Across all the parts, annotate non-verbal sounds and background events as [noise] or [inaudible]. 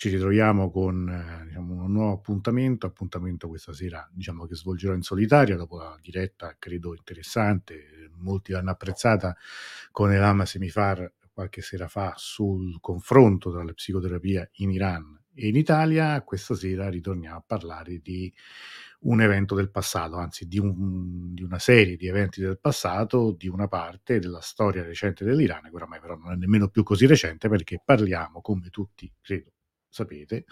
ci ritroviamo con eh, diciamo, un nuovo appuntamento, appuntamento questa sera diciamo che svolgerò in solitaria dopo la diretta credo interessante, molti l'hanno apprezzata con Elama Semifar qualche sera fa sul confronto tra la psicoterapia in Iran e in Italia, questa sera ritorniamo a parlare di un evento del passato, anzi di, un, di, una serie di eventi del passato, di una parte della storia recente dell'Iran, che oramai però non è nemmeno più così recente perché parliamo, come tutti credo sapete,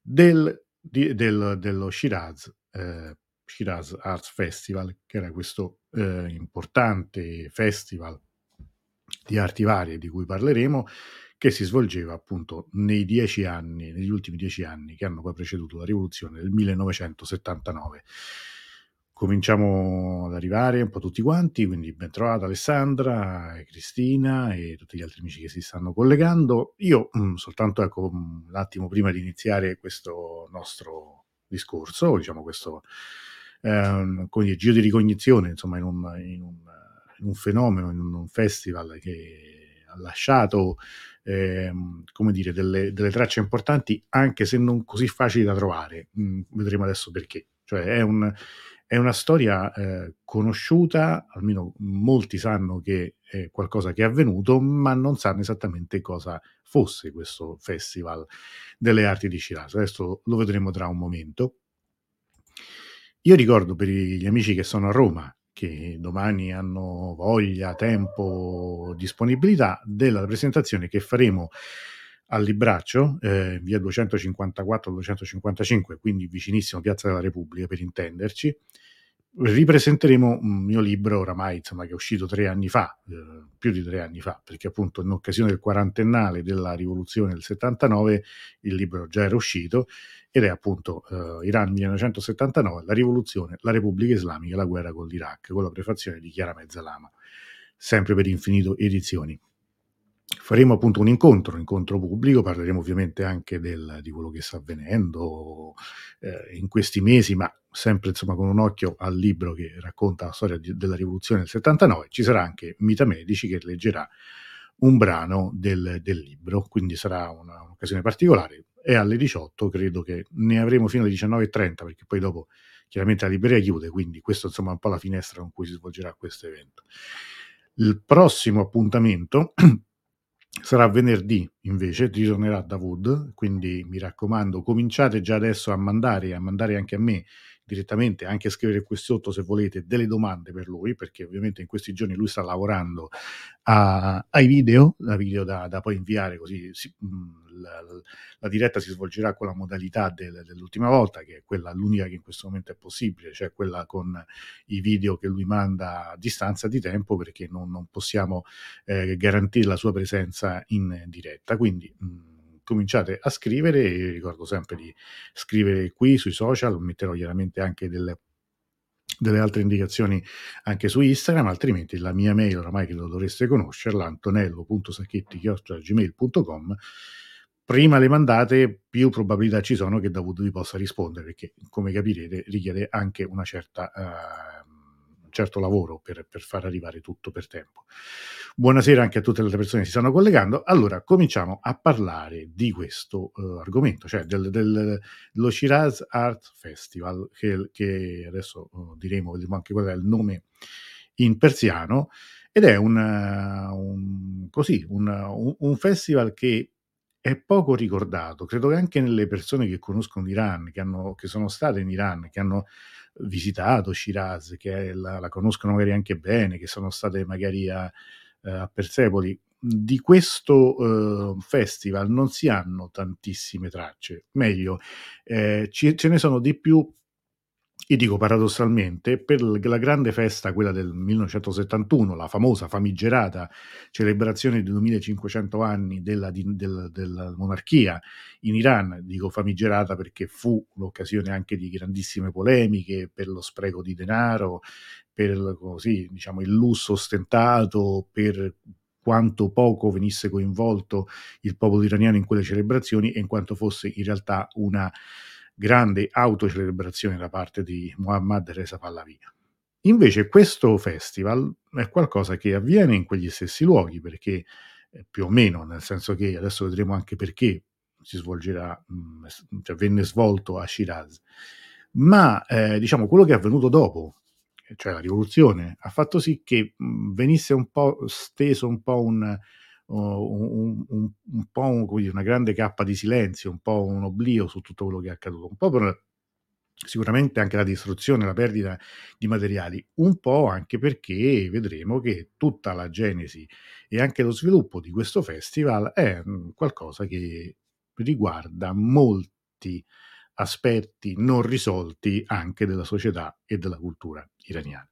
del, di, del, dello Shiraz, eh, Shiraz Arts Festival, che era questo eh, importante festival di arti varie di cui parleremo, che si svolgeva appunto nei dieci anni, negli ultimi dieci anni che hanno poi preceduto la rivoluzione del 1979. Cominciamo ad arrivare un po' tutti quanti, quindi ben trovata Alessandra, Cristina e tutti gli altri amici che si stanno collegando. Io mh, mm, soltanto ecco un attimo prima di iniziare questo nostro discorso, diciamo questo ehm, giro di ricognizione, insomma in un, in un, in un fenomeno, in un festival che ha lasciato ehm, come dire, delle, delle, tracce importanti, anche se non così facili da trovare. Mm, vedremo adesso perché. Cioè, è, un, è una storia eh, conosciuta, almeno molti sanno che è qualcosa che è avvenuto, ma non sanno esattamente cosa fosse questo festival delle arti di Shiraz. Adesso lo vedremo tra un momento. Io ricordo per gli amici che sono a Roma che domani hanno voglia, tempo, disponibilità, della presentazione che faremo al Libraccio, eh, via 254-255, quindi vicinissimo Piazza della Repubblica per intenderci, ripresenteremo un mio libro oramai insomma, che è uscito tre anni fa, eh, più di tre anni fa, perché appunto in occasione del quarantennale della rivoluzione del 79 il libro già era uscito ed è appunto eh, Iran 1979, la rivoluzione, la Repubblica Islamica, la guerra con l'Iraq, con la prefazione di Chiara Mezzalama, sempre per Infinito Edizioni. Faremo appunto un incontro, un incontro pubblico, parleremo ovviamente anche del, di quello che sta avvenendo eh, in questi mesi, ma sempre insomma con un occhio al libro che racconta la storia di, della rivoluzione del 79. Ci sarà anche Mita Medici che leggerà un brano del, del libro, quindi sarà una, un'occasione particolare. E alle 18 credo che ne avremo fino alle 19.30 perché poi dopo chiaramente la libreria chiude, quindi questo insomma è un po' la finestra con cui si svolgerà questo evento. Il prossimo appuntamento [clears throat] Sarà venerdì invece, ritornerà da Wood, quindi mi raccomando, cominciate già adesso a mandare, a mandare anche a me direttamente, anche scrivere qui sotto se volete delle domande per lui, perché ovviamente in questi giorni lui sta lavorando a, ai video, a video da, da, poi inviare così si, mh, la, la, diretta si svolgerà con la modalità del, dell'ultima volta, che è quella l'unica che in questo momento è possibile, cioè quella con i video che lui manda a distanza di tempo, perché non, non possiamo eh, garantire la sua presenza in diretta. Quindi mh, cominciate a scrivere, io ricordo sempre di scrivere qui sui social, metterò chiaramente anche delle, delle altre indicazioni anche su Instagram, altrimenti la mia mail, oramai che lo dovreste conoscerla, antonello.sacchetti.gmail.com prima le mandate, più probabilità ci sono che Davuto vi possa rispondere, perché come capirete richiede anche una certa uh, certo lavoro per, per, far arrivare tutto per tempo. Buonasera anche a tutte le persone che si stanno collegando. Allora, cominciamo a parlare di questo uh, argomento, cioè del, del, dello Shiraz Art Festival, che, che adesso uh, diremo, vedremo anche qual è il nome in persiano, ed è una, un, così, un, un festival che è poco ricordato. Credo che anche nelle persone che conoscono l'Iran, che, hanno, che sono state in Iran, che hanno visitato Shiraz, che la, la, conoscono magari anche bene, che sono state magari a, eh, a Persepoli, di questo uh, festival non si hanno tantissime tracce, meglio, eh, ci, ce ne sono di più io dico paradossalmente, per la grande festa, quella del 1971, la famosa famigerata celebrazione di 2500 anni della, della, della, monarchia in Iran, dico famigerata perché fu l'occasione anche di grandissime polemiche per lo spreco di denaro, per così, diciamo, il lusso ostentato, per quanto poco venisse coinvolto il popolo iraniano in quelle celebrazioni e in quanto fosse in realtà una grande autocelebrazione da parte di Muhammad Reza Pahlavi. Invece questo festival è qualcosa che avviene in quegli stessi luoghi, perché eh, più o meno, nel senso che adesso vedremo anche perché si svolgerà, mh, cioè venne svolto a Shiraz. Ma eh, diciamo quello che è avvenuto dopo, cioè la rivoluzione, ha fatto sì che mh, venisse un po' steso un po' un, un, un, un po' dire, una grande cappa di silenzio, un po' un oblio su tutto quello che è accaduto, un po' per sicuramente anche la distruzione, la perdita di materiali, un po' anche perché vedremo che tutta la genesi e anche lo sviluppo di questo festival è qualcosa che riguarda molti aspetti non risolti anche della società e della cultura iraniana.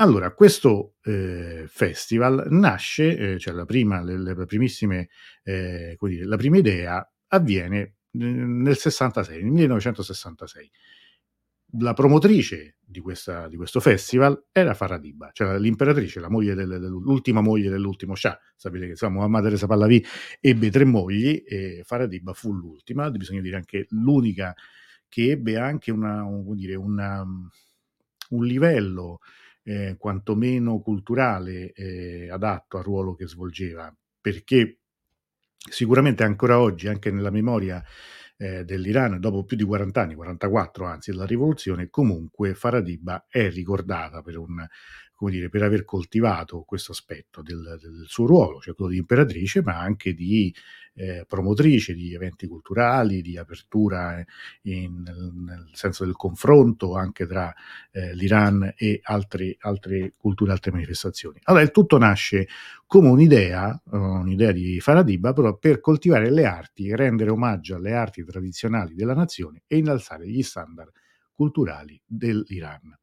Allora, questo eh, festival nasce, eh, cioè la prima, le, le primissime, eh, dire, la prima idea avviene nel 66, nel 1966 la promotrice di, questa, di, questo festival era Faradiba, cioè l'imperatrice, la moglie del, l'ultima moglie dell'ultimo Shah. Sapete che insomma, Muhammad Reza Pahlavi ebbe tre mogli e Faradiba fu l'ultima, bisogna dire anche l'unica che ebbe anche una, un, dire, una, un livello eh, quantomeno culturale eh, adatto al ruolo che svolgeva, perché sicuramente ancora oggi, anche nella memoria eh, dell'Iran dopo più di 40 anni, 44 anzi, della rivoluzione, comunque Faradiba è ricordata per un come dire, per aver coltivato questo aspetto del, del, suo ruolo, cioè quello di imperatrice, ma anche di eh, promotrice di eventi culturali, di apertura in, nel senso del confronto anche tra eh, l'Iran e altre, altre culture, altre manifestazioni. Allora il tutto nasce come un'idea, un'idea di Faradiba, però per coltivare le arti, rendere omaggio alle arti tradizionali della nazione e innalzare gli standard culturali dell'Iran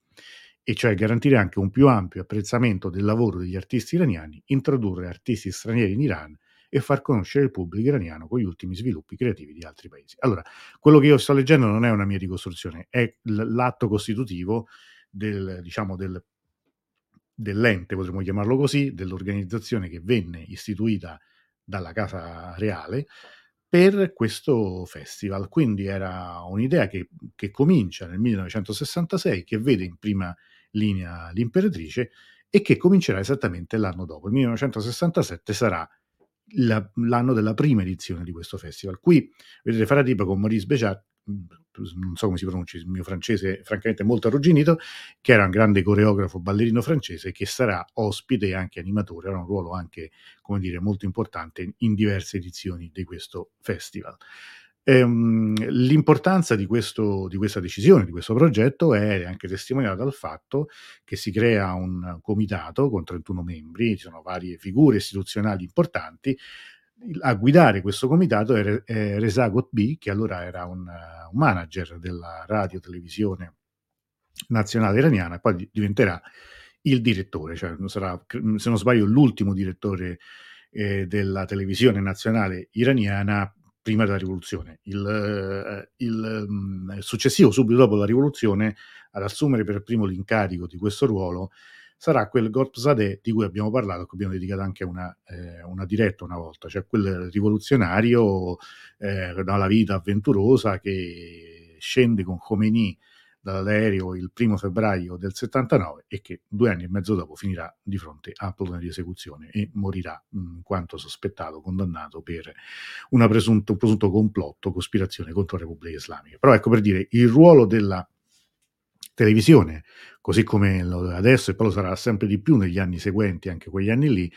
e cioè garantire anche un più ampio apprezzamento del lavoro degli artisti iraniani, introdurre artisti stranieri in Iran e far conoscere il pubblico iraniano con gli ultimi sviluppi creativi di altri paesi. Allora, quello che io sto leggendo non è una mia ricostruzione, è l'atto costitutivo del, diciamo, del, dell'ente, potremmo chiamarlo così, dell'organizzazione che venne istituita dalla Casa Reale per questo festival. Quindi era un'idea che, che comincia nel 1966, che vede in prima linea l'imperatrice e che comincerà esattamente l'anno dopo. Il 1967 sarà la, l'anno della prima edizione di questo festival. Qui vedete Faradiba con Maurice mm, non so come si pronuncia, il mio francese francamente molto arrugginito, che era un grande coreografo ballerino francese che sarà ospite e anche animatore, avrà un ruolo anche, come dire, molto importante in diverse edizioni di questo festival. Ehm, l'importanza di, questo, di, questa decisione, di questo progetto, è anche testimoniata dal fatto che si crea un comitato con 31 membri, ci sono varie figure istituzionali importanti. A guidare questo comitato è, è Reza Gotbi, che allora era un, un manager della radio televisione nazionale iraniana, e poi diventerà il direttore, cioè sarà, se non sbaglio, l'ultimo direttore eh, della televisione nazionale iraniana prima della rivoluzione. Il, eh, mm, il, successivo, subito dopo la rivoluzione, ad assumere per primo l'incarico di questo ruolo sarà quel Gorpzadeh di cui abbiamo parlato, che abbiamo dedicato anche una, eh, una diretta una volta, cioè quel rivoluzionario eh, dalla vita avventurosa che scende con Khomeini dall'aereo il primo febbraio del 79 e che due anni e mezzo dopo finirà di fronte a plotone di esecuzione e morirà in quanto sospettato, condannato per presunto, un presunto complotto, cospirazione contro la Repubblica Islamica. Però ecco per dire, il ruolo della televisione, così come adesso e poi lo sarà sempre di più negli anni seguenti, anche quegli anni lì,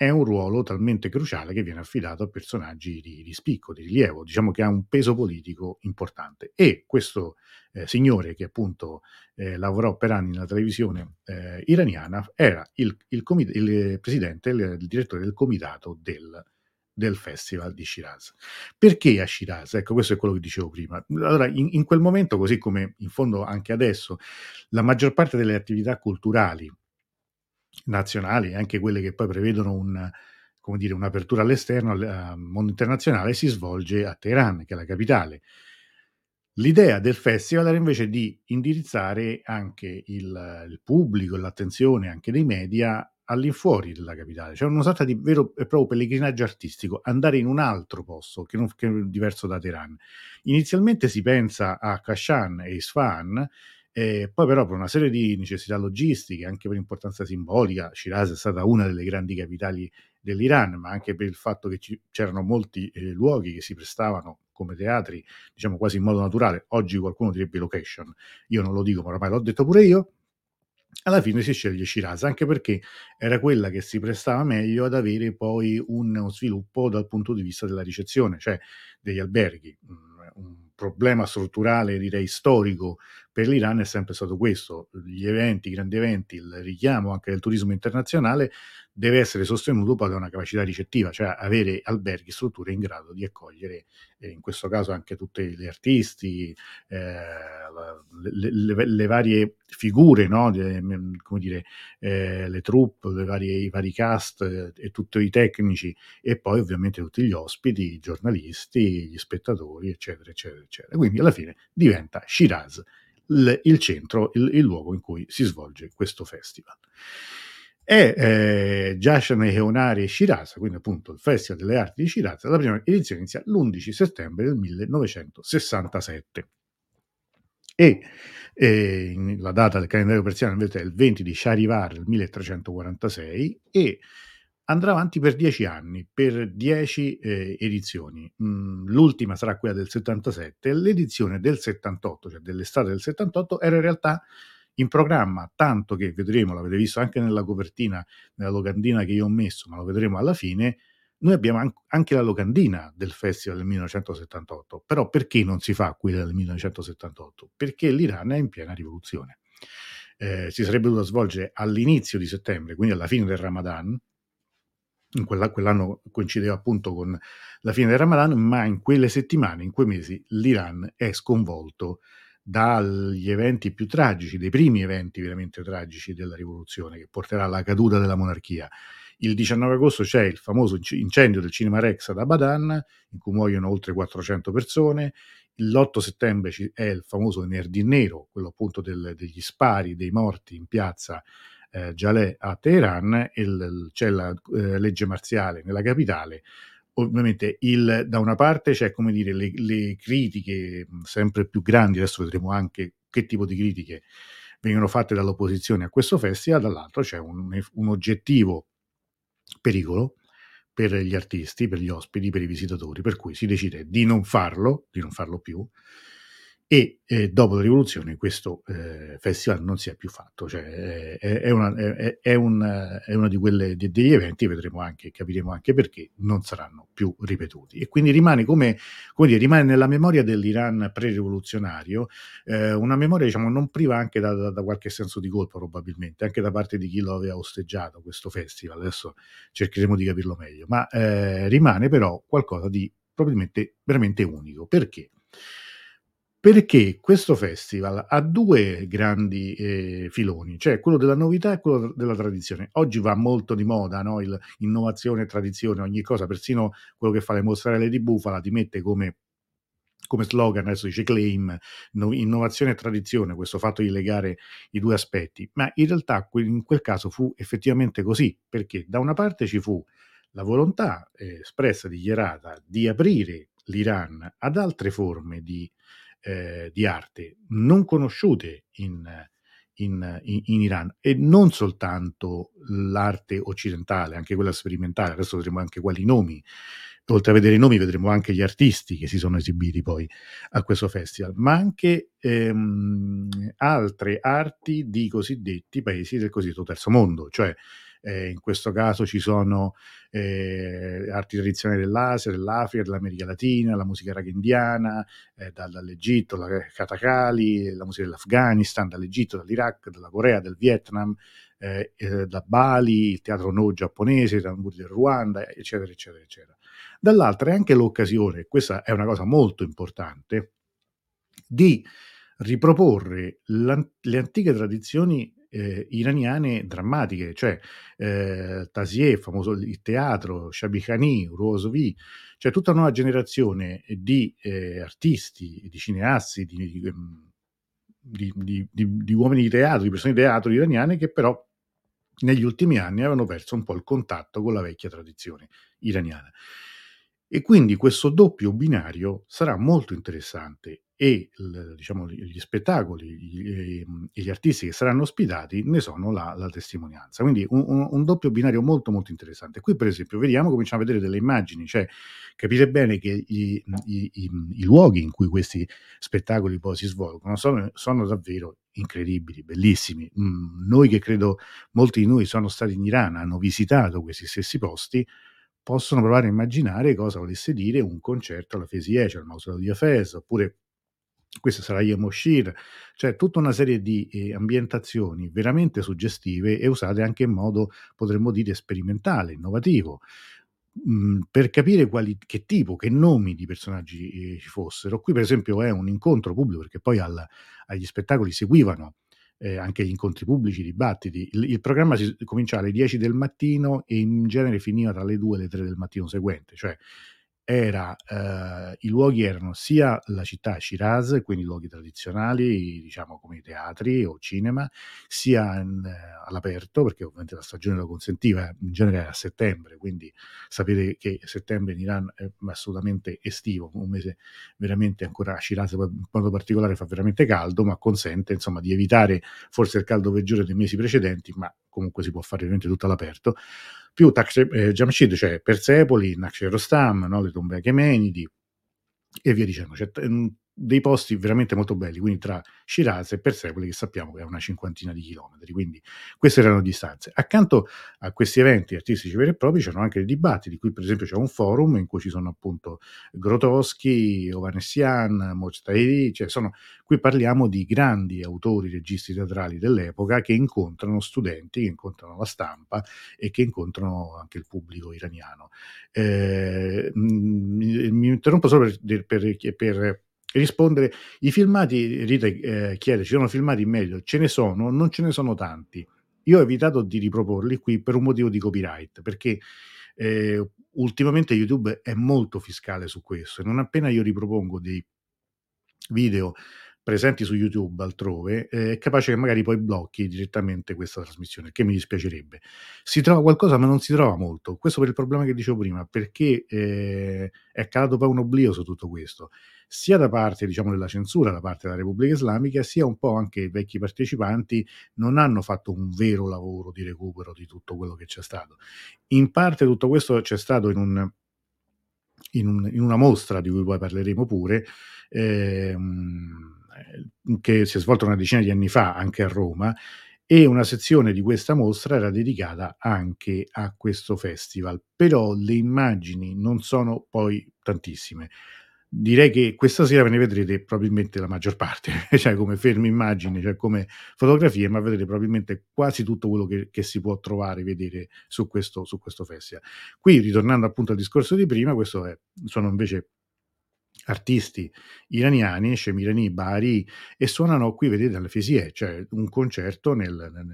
è un ruolo talmente cruciale che viene affidato a personaggi di, di spicco, di rilievo, diciamo che ha un peso politico importante. E questo eh, signore che appunto eh, lavorò per anni nella televisione eh, iraniana era il, il, comit- il presidente, il, il, direttore del comitato del, del festival di Shiraz. Perché a Shiraz? Ecco, questo è quello che dicevo prima. Allora, in, in quel momento, così come in fondo anche adesso, la maggior parte delle attività culturali nazionali, anche quelle che poi prevedono un, dire, un'apertura all'esterno, al mondo internazionale, si svolge a Teheran, che è la capitale. L'idea del festival era invece di indirizzare anche il, il pubblico e l'attenzione anche dei media all'infuori della capitale, cioè una sorta di vero e proprio pellegrinaggio artistico, andare in un altro posto che, non, che è diverso da Teheran. Inizialmente si pensa a Kashan e Isfahan, e poi però per una serie di necessità logistiche, anche per importanza simbolica, Shiraz è stata una delle grandi capitali dell'Iran, ma anche per il fatto che ci, c'erano molti eh, luoghi che si prestavano come teatri, diciamo quasi in modo naturale. Oggi qualcuno direbbe location, io non lo dico, ma ormai l'ho detto pure io. Alla fine si sceglie Shiraz, anche perché era quella che si prestava meglio ad avere poi uno sviluppo dal punto di vista della ricezione, cioè degli alberghi. Un problema strutturale, direi storico, per l'Iran è sempre stato questo. Gli eventi, i grandi eventi, il richiamo anche del turismo internazionale deve essere sostenuto poi da una capacità ricettiva, cioè avere alberghi, strutture in grado di accogliere, eh, in questo caso anche tutti gli artisti, eh, le, le, le, varie figure, no? De, come dire, eh, le troupe, le varie, i vari cast eh, e tutti i tecnici e poi ovviamente tutti gli ospiti, i giornalisti, gli spettatori, eccetera, eccetera, eccetera. Quindi alla fine diventa Shiraz il, il centro, il, il luogo in cui si svolge questo festival e eh, Jashan Eonari e Shiraz, quindi appunto il Festival delle Arti di Shiraz, la prima edizione inizia l'11 settembre del 1967. E eh, la data del calendario persiano invece è il 20 di Shahrivar del 1346 e andrà avanti per dieci anni, per dieci eh, edizioni. Mm, l'ultima sarà quella del 77, l'edizione del 78, cioè dell'estate del 78, era in realtà in programma, tanto che vedremo, l'avete visto anche nella copertina, nella locandina che io ho messo, ma lo vedremo alla fine, noi abbiamo anche la locandina del festival del 1978, però perché non si fa quella del 1978? Perché l'Iran è in piena rivoluzione. Eh, si sarebbe dovuta svolgere all'inizio di settembre, quindi alla fine del Ramadan, quella, quell'anno coincideva appunto con la fine del Ramadan, ma in quelle settimane, in quei mesi, l'Iran è sconvolto dagli eventi più tragici, dei primi eventi veramente tragici della rivoluzione, che porterà alla caduta della monarchia. Il 19 agosto c'è il famoso incendio del Cinema Rex ad Abadan, in cui muoiono oltre 400 persone. L'8 settembre è il famoso venerdì nero, quello appunto del, degli spari, dei morti in piazza eh, Jaleh a Teheran, il, c'è la eh, legge marziale nella capitale ovviamente il, da una parte c'è come dire le, le, critiche sempre più grandi, adesso vedremo anche che tipo di critiche vengono fatte dall'opposizione a questo festival, dall'altro c'è un, un oggettivo pericolo per gli artisti, per gli ospiti, per i visitatori, per cui si decide di non farlo, di non farlo più, e eh, dopo la rivoluzione questo eh, festival non si è più fatto, cioè, è, è, una, è, è, un, è uno di quelle, de, degli eventi, vedremo anche, capiremo anche perché, non saranno più ripetuti. E quindi rimane, come, come dire, rimane nella memoria dell'Iran pre-rivoluzionario, eh, una memoria diciamo, non priva anche da, da, da, qualche senso di colpa probabilmente, anche da parte di chi lo aveva osteggiato questo festival, adesso cercheremo di capirlo meglio, ma eh, rimane però qualcosa di probabilmente veramente unico. Perché? Perché questo festival ha due grandi eh, filoni, cioè quello della novità e quello della tradizione. Oggi va molto di moda, no? Il, innovazione e tradizione, ogni cosa, persino quello che fa le mostrelle di Bufala ti mette come, come slogan, adesso dice claim, no, innovazione e tradizione, questo fatto di legare i due aspetti, ma in realtà in quel caso fu effettivamente così, perché da una parte ci fu la volontà eh, espressa, dichiarata, di aprire l'Iran ad altre forme di eh, di arte non conosciute in, in, in, Iran e non soltanto l'arte occidentale, anche quella sperimentale, adesso vedremo anche quali nomi, oltre a vedere i nomi vedremo anche gli artisti che si sono esibiti poi a questo festival, ma anche ehm, altre arti di cosiddetti paesi del cosiddetto terzo mondo, cioè eh, in questo caso ci sono eh, arti tradizionali dell'Asia, dell'Africa, dell'America Latina, la musica raga indiana, eh, dall'Egitto, la katakali, la musica dell'Afghanistan, dall'Egitto, dall'Iraq, dalla Corea, del Vietnam, eh, eh, da Bali, il teatro no giapponese, i tamburi del Ruanda, eccetera, eccetera, eccetera. Dall'altra è anche l'occasione, questa è una cosa molto importante, di riproporre le antiche tradizioni eh, iraniane drammatiche, cioè eh, Tazieh, famoso il teatro, Shabihani, Ruosovi, cioè tutta una nuova generazione di eh, artisti, di cineasti, ehm, di, di, di, di, uomini di teatro, di persone di teatro iraniane che però negli ultimi anni avevano perso un po' il contatto con la vecchia tradizione iraniana. E quindi questo doppio binario sarà molto interessante e diciamo, gli spettacoli ehm, e gli artisti che saranno ospitati ne sono la, la testimonianza. Quindi un, un, un, doppio binario molto molto interessante. Qui per esempio vediamo, cominciamo a vedere delle immagini, cioè capite bene che gli, i, i, i, luoghi in cui questi spettacoli poi si svolgono sono, sono davvero incredibili, bellissimi. Mm, noi che credo molti di noi sono stati in Iran, hanno visitato questi stessi posti, possono provare a immaginare cosa volesse dire un concerto alla Fesie, cioè al Mausoleo di Efes, oppure questo sarà Yemoshir, cioè tutta una serie di eh, ambientazioni veramente suggestive e usate anche in modo, potremmo dire, sperimentale, innovativo, mh, mm, per capire quali, che tipo, che nomi di personaggi eh, ci fossero. Qui per esempio è un incontro pubblico, perché poi al, agli spettacoli seguivano eh, anche gli incontri pubblici, i dibattiti. Il, il, programma si cominciava alle 10 del mattino e in genere finiva tra le 2 e le 3 del mattino seguente, cioè era, eh, i luoghi erano sia la città Shiraz, quindi luoghi tradizionali, diciamo come i teatri o cinema, sia in, eh, all'aperto, perché ovviamente la stagione lo consentiva, in genere era a settembre, quindi sapete che settembre in Iran è assolutamente estivo, un mese veramente ancora a Shiraz in modo particolare fa veramente caldo, ma consente insomma di evitare forse il caldo peggiore dei mesi precedenti, ma comunque si può fare veramente tutto all'aperto più Taksh, eh, Jamshid, cioè Persepoli, Nakshe Rostam, no? le tombe Achemenidi e via dicendo. Cioè, dei posti veramente molto belli, quindi tra Shiraz e Persepoli, che sappiamo che è una cinquantina di chilometri, quindi queste erano distanze. Accanto a questi eventi artistici veri e propri c'erano anche dei dibattiti, qui per esempio c'è un forum in cui ci sono appunto Grotowski, Ovanessian, Mojtahidi, cioè sono, qui parliamo di grandi autori, registi teatrali dell'epoca che incontrano studenti, che incontrano la stampa e che incontrano anche il pubblico iraniano. Eh, mi, mi, interrompo solo per, per, per rispondere. I filmati, Rita eh, chiede, ci sono filmati meglio? Ce ne sono, non ce ne sono tanti. Io ho evitato di riproporli qui per un motivo di copyright, perché eh, ultimamente YouTube è molto fiscale su questo e non appena io ripropongo dei video presenti su YouTube altrove, eh, è capace che magari poi blocchi direttamente questa trasmissione, che mi dispiacerebbe. Si trova qualcosa, ma non si trova molto. Questo per il problema che dicevo prima, perché eh, è calato poi un oblio su tutto questo sia da parte diciamo, della censura, da parte della Repubblica Islamica, sia un po' anche i vecchi partecipanti non hanno fatto un vero lavoro di recupero di tutto quello che c'è stato. In parte tutto questo c'è stato in, un, in, un, in una mostra di cui poi parleremo pure, ehm, che si è svolta una decina di anni fa anche a Roma, e una sezione di questa mostra era dedicata anche a questo festival, però le immagini non sono poi tantissime direi che questa sera ve ne vedrete probabilmente la maggior parte, [laughs] cioè come ferme immagini, cioè come fotografie, ma vedrete probabilmente quasi tutto quello che, che si può trovare, vedere su questo, su questo festival. Qui, ritornando appunto al discorso di prima, questo è, sono invece artisti iraniani, Shemirani Bari, e suonano qui, vedete, alle Fesie, cioè un concerto nel, nel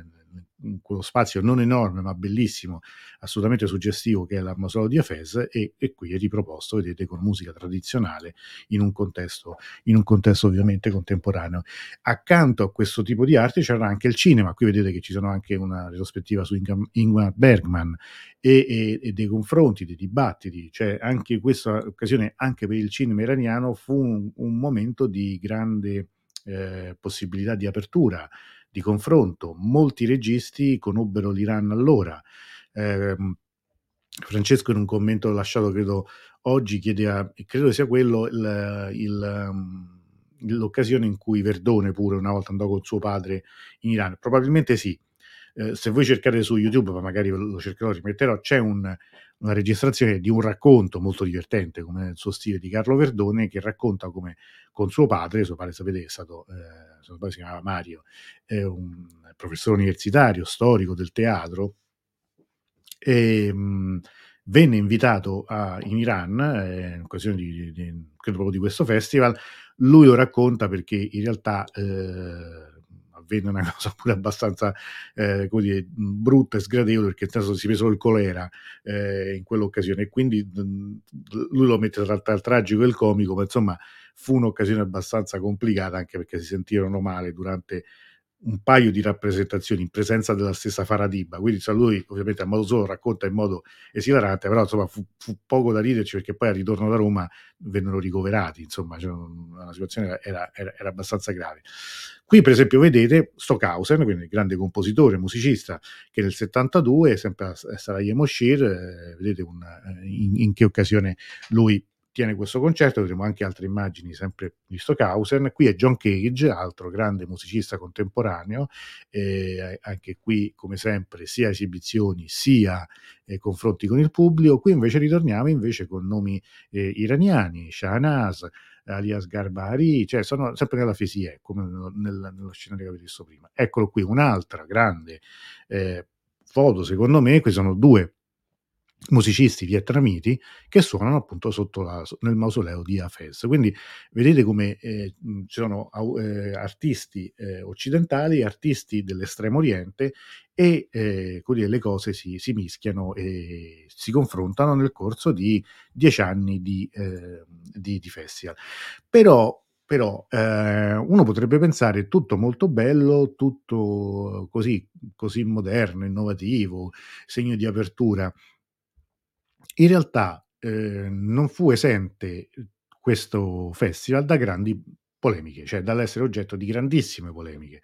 quello spazio non enorme ma bellissimo, assolutamente suggestivo che è l'Armosolo di Efes e, e, qui è riproposto, vedete, con musica tradizionale in un contesto, in un contesto ovviamente contemporaneo. Accanto a questo tipo di arte c'era anche il cinema, qui vedete che ci sono anche una retrospettiva su Ingmar Bergman e, e, e dei confronti, dei dibattiti, cioè anche questa occasione, anche per il cinema iraniano, fu un, un momento di grande eh, possibilità di apertura di confronto. Molti registi conobbero l'Iran allora. Eh, Francesco in un commento lasciato credo oggi chiedeva, credo sia quello il, il, um, l'occasione in cui Verdone pure una volta andò con suo padre in Iran. Probabilmente sì. Eh, se voi cercate su YouTube, ma magari lo cercherò, rimetterò, c'è un, una registrazione di un racconto molto divertente, come nel suo stile di Carlo Verdone, che racconta come con suo padre, suo padre sapete è stato, eh, se si chiamava Mario, è un professore universitario, storico del teatro, e, mh, venne invitato a, in Iran eh, in occasione di, di, credo proprio di questo festival. Lui lo racconta perché in realtà eh, avvenne una [laughs] cosa pure abbastanza eh, dire, brutta e sgradevole perché intanto si presero il colera eh, in quell'occasione. E quindi mh, lui lo mette tra, tra il tragico e il comico, ma insomma fu un'occasione abbastanza complicata anche perché si sentirono male durante un paio di rappresentazioni in presenza della stessa Faradiba, quindi cioè, lui ovviamente a modo solo racconta in modo esilarante, però insomma fu, fu, poco da riderci perché poi al ritorno da Roma vennero ricoverati, insomma cioè, la situazione era, era, era, abbastanza grave. Qui per esempio vedete Stockhausen, quindi il grande compositore, musicista, che nel 72, sempre a Sarajevo Shir, eh, vedete un, eh, in, in che occasione lui tiene questo concerto, vedremo anche altre immagini sempre di Stockhausen. Qui è John Cage, altro grande musicista contemporaneo, eh, anche qui come sempre sia esibizioni sia eh, confronti con il pubblico. Qui invece ritorniamo invece con nomi eh, iraniani, Shahnaz, alias Garbari, cioè sono sempre nella Fesie, come nel, nello scenario che avete visto prima. Eccolo qui, un'altra grande eh, foto, secondo me, qui sono due musicisti vietnamiti che suonano appunto sotto la, nel mausoleo di Hafez. Quindi vedete come eh, ci sono eh, artisti eh, occidentali, artisti dell'estremo oriente e eh, così le cose si, si, mischiano e si confrontano nel corso di dieci anni di, eh, di, di festival. Però però eh, uno potrebbe pensare tutto molto bello, tutto così, così moderno, innovativo, segno di apertura. In realtà eh, non fu esente questo festival da grandi polemiche, cioè dall'essere oggetto di grandissime polemiche,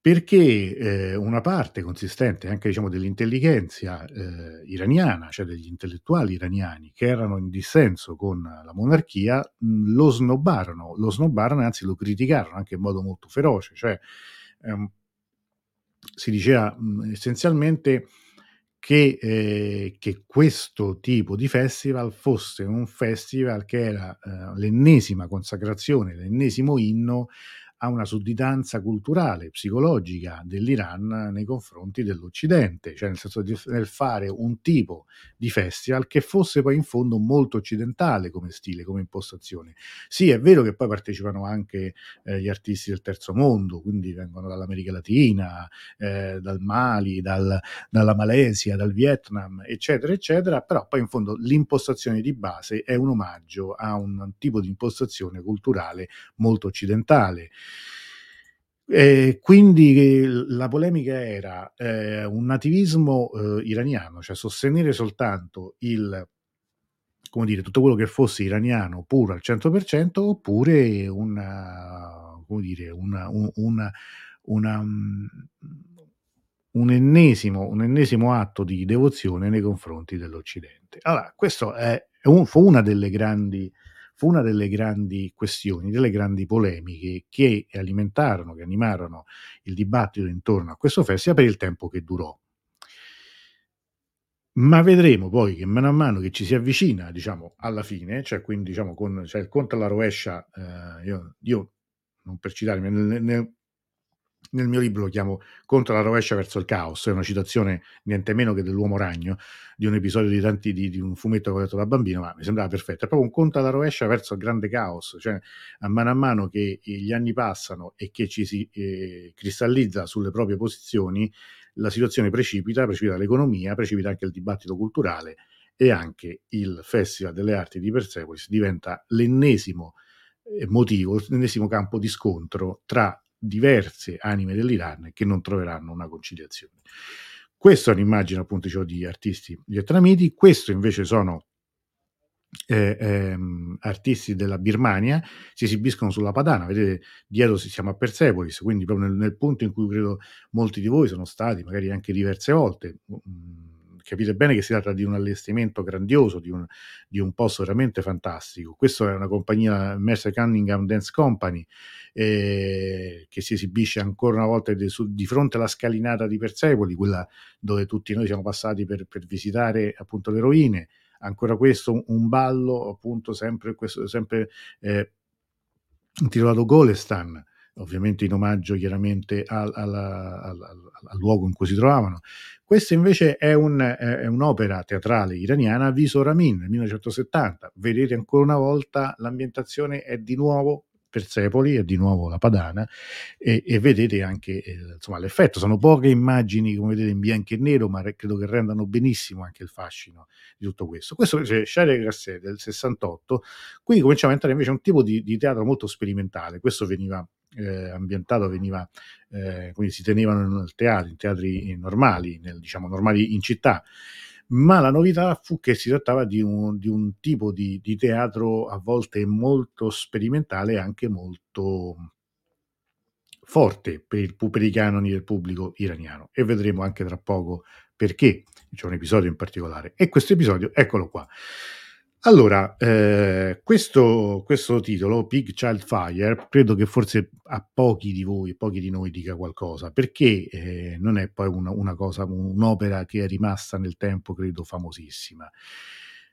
perché eh, una parte consistente anche diciamo, dell'intelligenza eh, iraniana, cioè degli intellettuali iraniani che erano in dissenso con la monarchia, mh, lo snobbarono, lo snobbarono, anzi lo criticarono anche in modo molto feroce, cioè ehm, si diceva mh, essenzialmente che, eh, che, questo tipo di festival fosse un festival che era eh, l'ennesima consacrazione, l'ennesimo inno a una sudditanza culturale, psicologica dell'Iran nei confronti dell'Occidente, cioè nel senso di nel fare un tipo di festival che fosse poi in fondo molto occidentale come stile, come impostazione. Sì, è vero che poi partecipano anche eh, gli artisti del terzo mondo, quindi vengono dall'America Latina, eh, dal Mali, dal, dalla Malesia, dal Vietnam, eccetera, eccetera, però poi in fondo l'impostazione di base è un omaggio a un tipo di impostazione culturale molto occidentale. E quindi la polemica era eh, un nativismo eh, iraniano, cioè sostenere soltanto il, come dire, tutto quello che fosse iraniano puro al 100% oppure una, come dire, una, una, una un, ennesimo, un ennesimo atto di devozione nei confronti dell'Occidente. Allora, questo è, un, fu una delle grandi fu una delle grandi questioni, delle grandi polemiche che alimentarono, che animarono il dibattito intorno a questo festival per il tempo che durò. Ma vedremo poi che mano a mano che ci si avvicina, diciamo, alla fine, cioè quindi diciamo con cioè il conto alla rovescia, eh, io, io, non per citarmi, nel, nel, nel mio libro lo chiamo Contro la rovescia verso il caos, è una citazione niente meno che dell'uomo ragno, di un episodio di, tanti, di, di un fumetto che ho letto da bambino, ma mi sembrava perfetto. È proprio un conto alla rovescia verso il grande caos, cioè a mano a mano che gli anni passano e che ci si eh, cristallizza sulle proprie posizioni, la situazione precipita, precipita l'economia, precipita anche il dibattito culturale e anche il Festival delle Arti di Persepolis diventa l'ennesimo eh, motivo, l'ennesimo campo di scontro tra diverse anime dell'Iran che non troveranno una conciliazione. Questa è un'immagine appunto dicevo, di artisti vietnamiti, questo invece sono eh, ehm, artisti della Birmania, si esibiscono sulla Padana, vedete dietro siamo a Persepolis, quindi proprio nel, nel punto in cui credo molti di voi sono stati, magari anche diverse volte. Mh, mm, capite bene che si tratta di un allestimento grandioso, di un, di un posto veramente fantastico. Questa è una compagnia, Mercer Cunningham Dance Company, eh, che si esibisce ancora una volta di, su, di, fronte alla scalinata di Persepoli, quella dove tutti noi siamo passati per, per visitare appunto le rovine. Ancora questo, un ballo appunto sempre, questo, sempre eh, intitolato Golestan, ovviamente in omaggio chiaramente al, al, al, al, luogo in cui si trovavano. Questa invece è, un, è, un'opera teatrale iraniana, Viso Ramin, nel 1970. Vedete ancora una volta l'ambientazione è di nuovo Persepoli è di nuovo la Padana e, e vedete anche eh, insomma, l'effetto. Sono poche immagini, come vedete, in bianco e nero, ma credo che rendano benissimo anche il fascino di tutto questo. Questo è Charles Grasset del 68. Qui cominciamo a entrare invece in un tipo di, di teatro molto sperimentale. Questo veniva eh, ambientato, veniva, eh, quindi si tenevano nel teatro, in teatri normali, nel, diciamo normali in città, ma la novità fu che si trattava di un, di un tipo di, di, teatro a volte molto sperimentale e anche molto forte per, il, per i canoni del pubblico iraniano. E vedremo anche tra poco perché c'è un episodio in particolare. E questo episodio eccolo qua allora, eh, questo, questo, titolo, Pig Child Fire, credo che forse a pochi di voi, pochi di noi dica qualcosa, perché eh, non è poi una, una, cosa, un'opera che è rimasta nel tempo, credo, famosissima.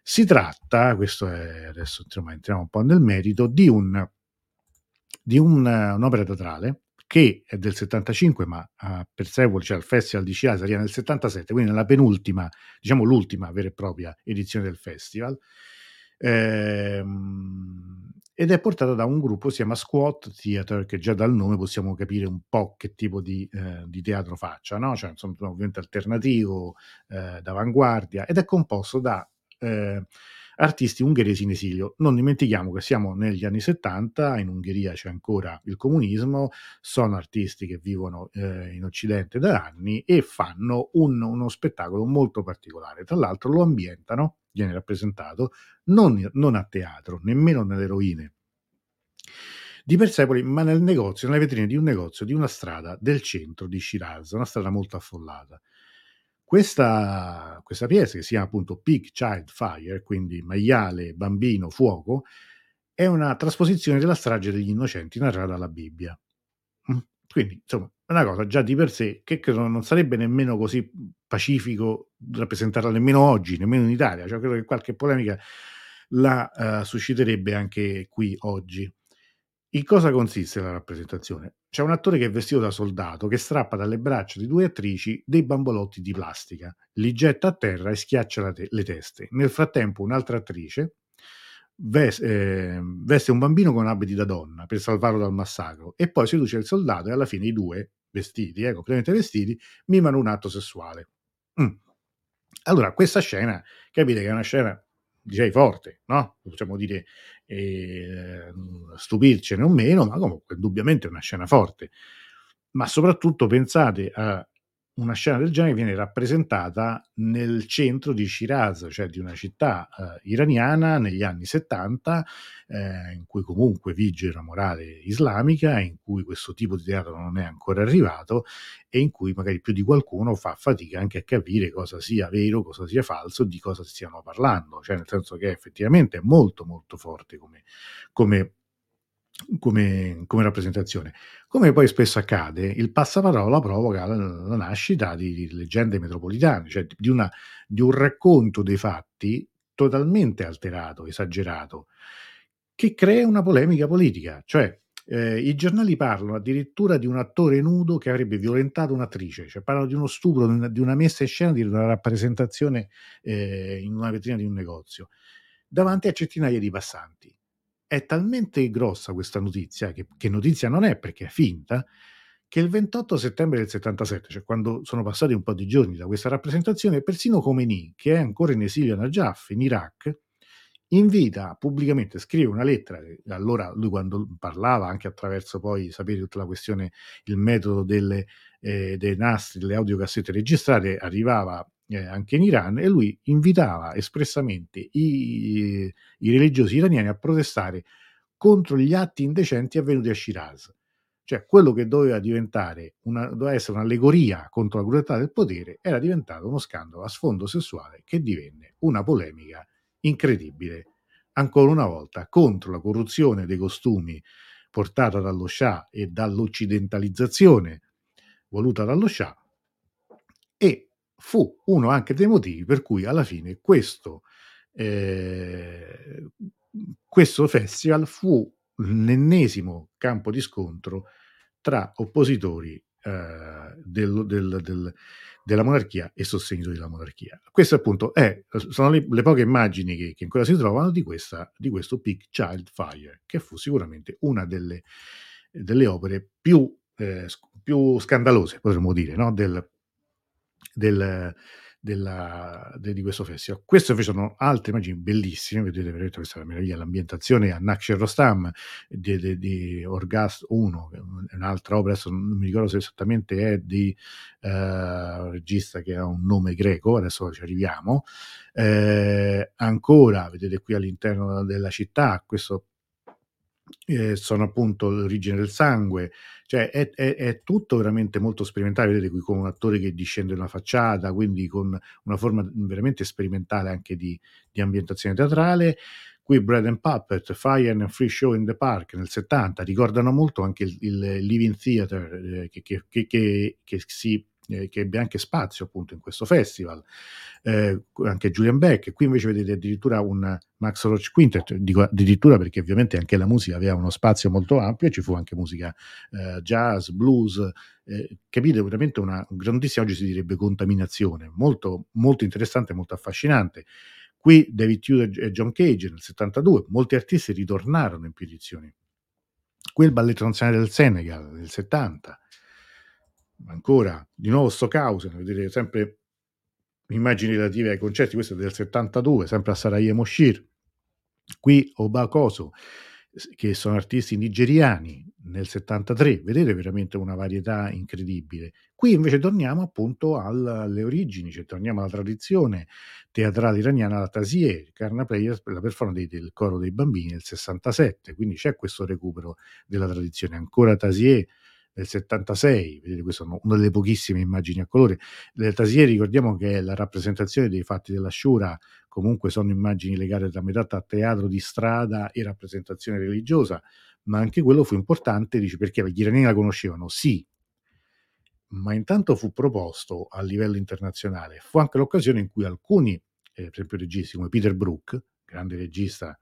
Si tratta, questo è, adesso insomma, entriamo un po' nel merito, di, un, di un, un'opera teatrale che è del 75, ma a Persevoli, cioè al Festival di Ciasaria nel 77, quindi nella penultima, diciamo l'ultima vera e propria edizione del festival, Ehm, ed è portata da un gruppo, si chiama Squat Theater, che già dal nome possiamo capire un po' che tipo di, eh, di teatro faccia, no? Cioè, insomma, ovviamente alternativo, eh, d'avanguardia, ed è composto da eh, artisti ungheresi in esilio. Non dimentichiamo che siamo negli anni 70, in Ungheria c'è ancora il comunismo, sono artisti che vivono eh, in Occidente da anni e fanno un, uno spettacolo molto particolare. Tra l'altro lo ambientano viene rappresentato non, non a teatro, nemmeno nelle rovine di Persepoli, ma nel negozio, nelle vetrine di un negozio di una strada del centro di Shiraz, una strada molto affollata. Questa, questa pièce, che si chiama appunto Pig Child Fire, quindi maiale, bambino, fuoco, è una trasposizione della strage degli innocenti narrata dalla Bibbia. Quindi, insomma, è una cosa già di per sé che credo non sarebbe nemmeno così pacifico rappresentarla nemmeno oggi, nemmeno in Italia. Cioè, credo che qualche polemica la uh, susciterebbe anche qui oggi. In cosa consiste la rappresentazione? C'è un attore che è vestito da soldato che strappa dalle braccia di due attrici dei bambolotti di plastica, li getta a terra e schiaccia te- le teste. Nel frattempo un'altra attrice ves- eh, veste un bambino con abiti da donna per salvarlo dal massacro e poi seduce il soldato e alla fine i due vestiti, eh, completamente vestiti, mimano un atto sessuale. Mm. Allora, questa scena, capite che è una scena, direi, forte, no? Possiamo dire eh, stupircene o meno, ma comunque indubbiamente è una scena forte. Ma soprattutto pensate a una scena del genere viene rappresentata nel centro di Shiraz, cioè di una città eh, iraniana negli anni 70, eh, in cui comunque vige la morale islamica, in cui questo tipo di teatro non è ancora arrivato e in cui magari più di qualcuno fa fatica anche a capire cosa sia vero, cosa sia falso, di cosa stiano parlando, cioè nel senso che effettivamente è molto molto forte come, come come, come, rappresentazione. Come poi spesso accade, il passaparola provoca la, la nascita di, di, leggende metropolitane, cioè di, una, di, un racconto dei fatti totalmente alterato, esagerato, che crea una polemica politica. Cioè, eh, i giornali parlano addirittura di un attore nudo che avrebbe violentato un'attrice, cioè parlano di uno stupro, di una, messa in scena, di una rappresentazione eh, in una vetrina di un negozio, davanti a centinaia di passanti è talmente grossa questa notizia, che, che notizia non è perché è finta, che il 28 settembre del 77, cioè quando sono passati un po' di giorni da questa rappresentazione, persino Khomeini, che è ancora in esilio a Najaf, in Iraq, invita pubblicamente, scrive una lettera, allora lui quando parlava anche attraverso poi, sapere tutta la questione, il metodo delle, eh, dei nastri, delle audiocassette registrate, arrivava eh, anche in Iran e lui invitava espressamente i, i religiosi iraniani a protestare contro gli atti indecenti avvenuti a Shiraz. Cioè quello che doveva diventare una, doveva essere un'allegoria contro la crudeltà del potere era diventato uno scandalo a sfondo sessuale che divenne una polemica incredibile, ancora una volta, contro la corruzione dei costumi portata dallo Shah e dall'occidentalizzazione voluta dallo Shah e fu uno anche dei motivi per cui alla fine questo, eh, questo festival fu l'ennesimo campo di scontro tra oppositori eh, del, del, del, della monarchia e sostenitori della monarchia. Queste appunto è, sono le, le, poche immagini che, che, ancora si trovano di, questa, di questo Peak Child Fire, che fu sicuramente una delle, delle opere più, eh, più scandalose, potremmo dire, no? del, del, della, de, di questo festival. Queste invece sono altre immagini bellissime, vedete veramente questa meraviglia, l'ambientazione a Naksher Rostam di, di, di Orgast 1, è un'altra opera, adesso non mi ricordo se esattamente è di uh, un regista che ha un nome greco, adesso ci arriviamo. Eh, ancora, vedete qui all'interno della città, questo eh, sono appunto l'origine del sangue, cioè è, è, è, tutto veramente molto sperimentale, vedete qui con un attore che discende una facciata, quindi con una forma veramente sperimentale anche di, di ambientazione teatrale. Qui Bread and Puppet, Fire and Free Show in the Park nel 70, ricordano molto anche il, il Living Theater eh, che, che, che, che si eh, che ebbe anche spazio appunto in questo festival, eh, anche Julian Beck, qui invece vedete addirittura un Max Roach Quintet, dico addirittura perché ovviamente anche la musica aveva uno spazio molto ampio e ci fu anche musica eh, jazz, blues, eh, capite veramente una grandissima, oggi si direbbe contaminazione, molto, molto interessante, molto affascinante. Qui David Tudor e John Cage nel 72, molti artisti ritornarono in più edizioni. Qui il balletto nazionale del Senegal nel 70, ancora di nuovo Stockhausen, vedete sempre immagini relative ai concerti, questo è del 72, sempre a Sarajevo Moshir, qui Obakoso, che sono artisti nigeriani nel 73, vedete veramente una varietà incredibile. Qui invece torniamo appunto alle origini, cioè torniamo alla tradizione teatrale iraniana, la Tazier, Carna Players, la performance del coro dei bambini nel 67, quindi c'è questo recupero della tradizione. Ancora Tazier del 76, vedete questa è una delle pochissime immagini a colore. Le Tasier ricordiamo che la rappresentazione dei fatti della Shura, comunque sono immagini legate da metà a teatro di strada e rappresentazione religiosa, ma anche quello fu importante, dice perché gli iraniani la conoscevano, sì, ma intanto fu proposto a livello internazionale, fu anche l'occasione in cui alcuni, eh, per esempio registi come Peter Brook, grande regista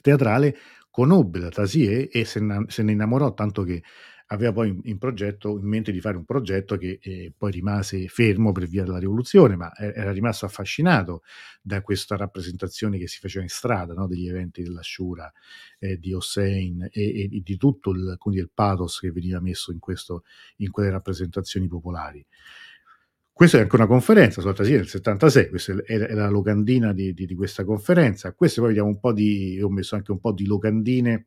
teatrale, conobbe la Tasie e se ne innamorò tanto che aveva poi in, progetto, in mente di fare un progetto che eh, poi rimase fermo per via della rivoluzione, ma era rimasto affascinato da questa rappresentazione che si faceva in strada, no? degli eventi della Shura, eh, di Hossein e, e, di tutto il, il pathos che veniva messo in, questo, in quelle rappresentazioni popolari. Questa è anche una conferenza sulla Tasia del 76, questa è la locandina di, di, di questa conferenza. Queste poi vediamo un po' di, ho messo anche un po' di locandine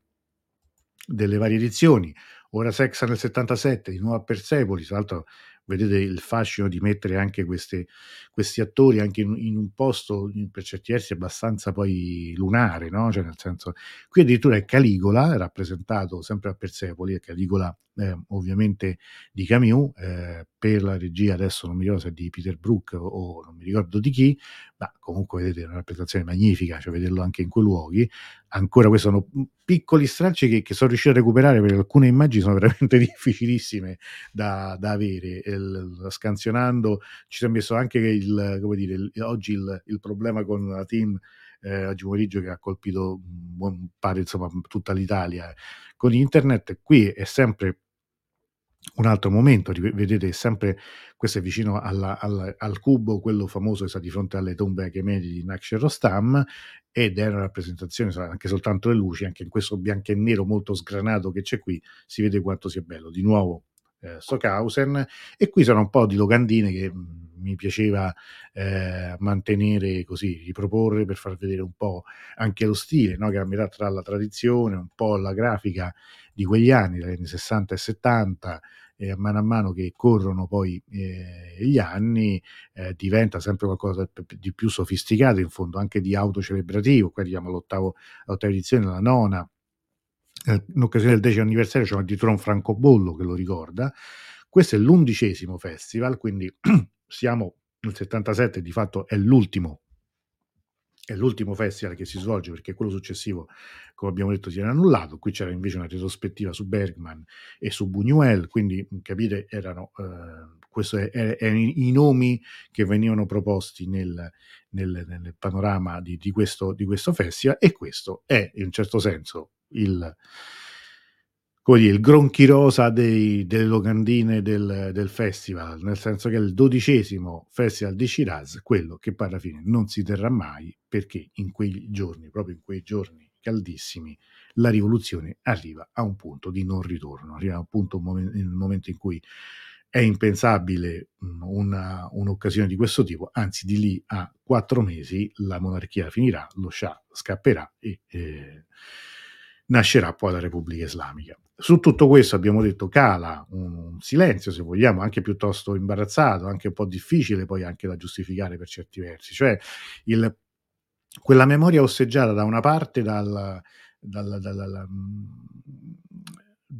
delle varie edizioni. Ora Sexa nel 77, di nuovo a Persepoli, tra l'altro vedete il fascino di mettere anche queste, questi attori anche in, in, un posto per certi versi abbastanza poi lunare, no? Cioè nel senso, qui addirittura è Caligola, rappresentato sempre a Persepoli, è Caligola eh, ovviamente di Camus, eh, per la regia adesso non mi ricordo se è di Peter Brook o non mi ricordo di chi, ma comunque vedete una rappresentazione magnifica, cioè vederlo anche in quei luoghi. Ancora questi sono piccoli stracci che, che, sono riuscito a recuperare perché alcune immagini sono [laughs] veramente difficilissime da, da avere. Il, scansionando ci si è messo anche il, dire, il, oggi il, problema con la team eh, oggi pomeriggio che ha colpito buon pare insomma tutta l'Italia con internet qui è sempre un altro momento, vedete sempre, questo è vicino alla, alla, al cubo, quello famoso che sta di fronte alle tombe Achemedi di Naksher Rostam, ed è una rappresentazione, anche soltanto le luci, anche in questo bianco e nero molto sgranato che c'è qui, si vede quanto sia bello. Di nuovo eh, Stockhausen, e qui sono un po' di locandine che mm, mi piaceva eh, mantenere così, riproporre per far vedere un po' anche lo stile, no? che è a metà tra la tradizione, un po' la grafica di quegli anni, dagli anni 60 e 70, e a mano a mano che corrono poi eh, gli anni eh, diventa sempre qualcosa di più sofisticato, in fondo anche di autocelebrativo, qua arriviamo all'ottava edizione, la nona, in occasione del decimo anniversario c'è addirittura un francobollo che lo ricorda. Questo è l'undicesimo festival, quindi [clears throat] siamo nel 77, di fatto è l'ultimo è l'ultimo festival che si svolge perché quello successivo, come abbiamo detto, si era annullato. Qui c'era invece una retrospettiva su Bergman e su Buñuel, quindi capite, erano eh, questi erano i nomi che venivano proposti nel, nel, nel panorama di, di, questo, di questo festival e questo è in un certo senso il, come dire, il gronchi rosa dei, delle locandine del, del, festival, nel senso che è il dodicesimo festival di Shiraz, quello che poi alla fine non si terrà mai perché in quei giorni, proprio in quei giorni caldissimi, la rivoluzione arriva a un punto di non ritorno, arriva a un punto nel momento in cui è impensabile una, un'occasione di questo tipo, anzi di lì a quattro mesi la monarchia finirà, lo Shah scapperà e eh, nascerà poi la Repubblica Islamica. Su tutto questo abbiamo detto cala un silenzio, se vogliamo, anche piuttosto imbarazzato, anche un po' difficile poi anche da giustificare per certi versi, cioè il, quella memoria osseggiata da una parte dal, dal, dal,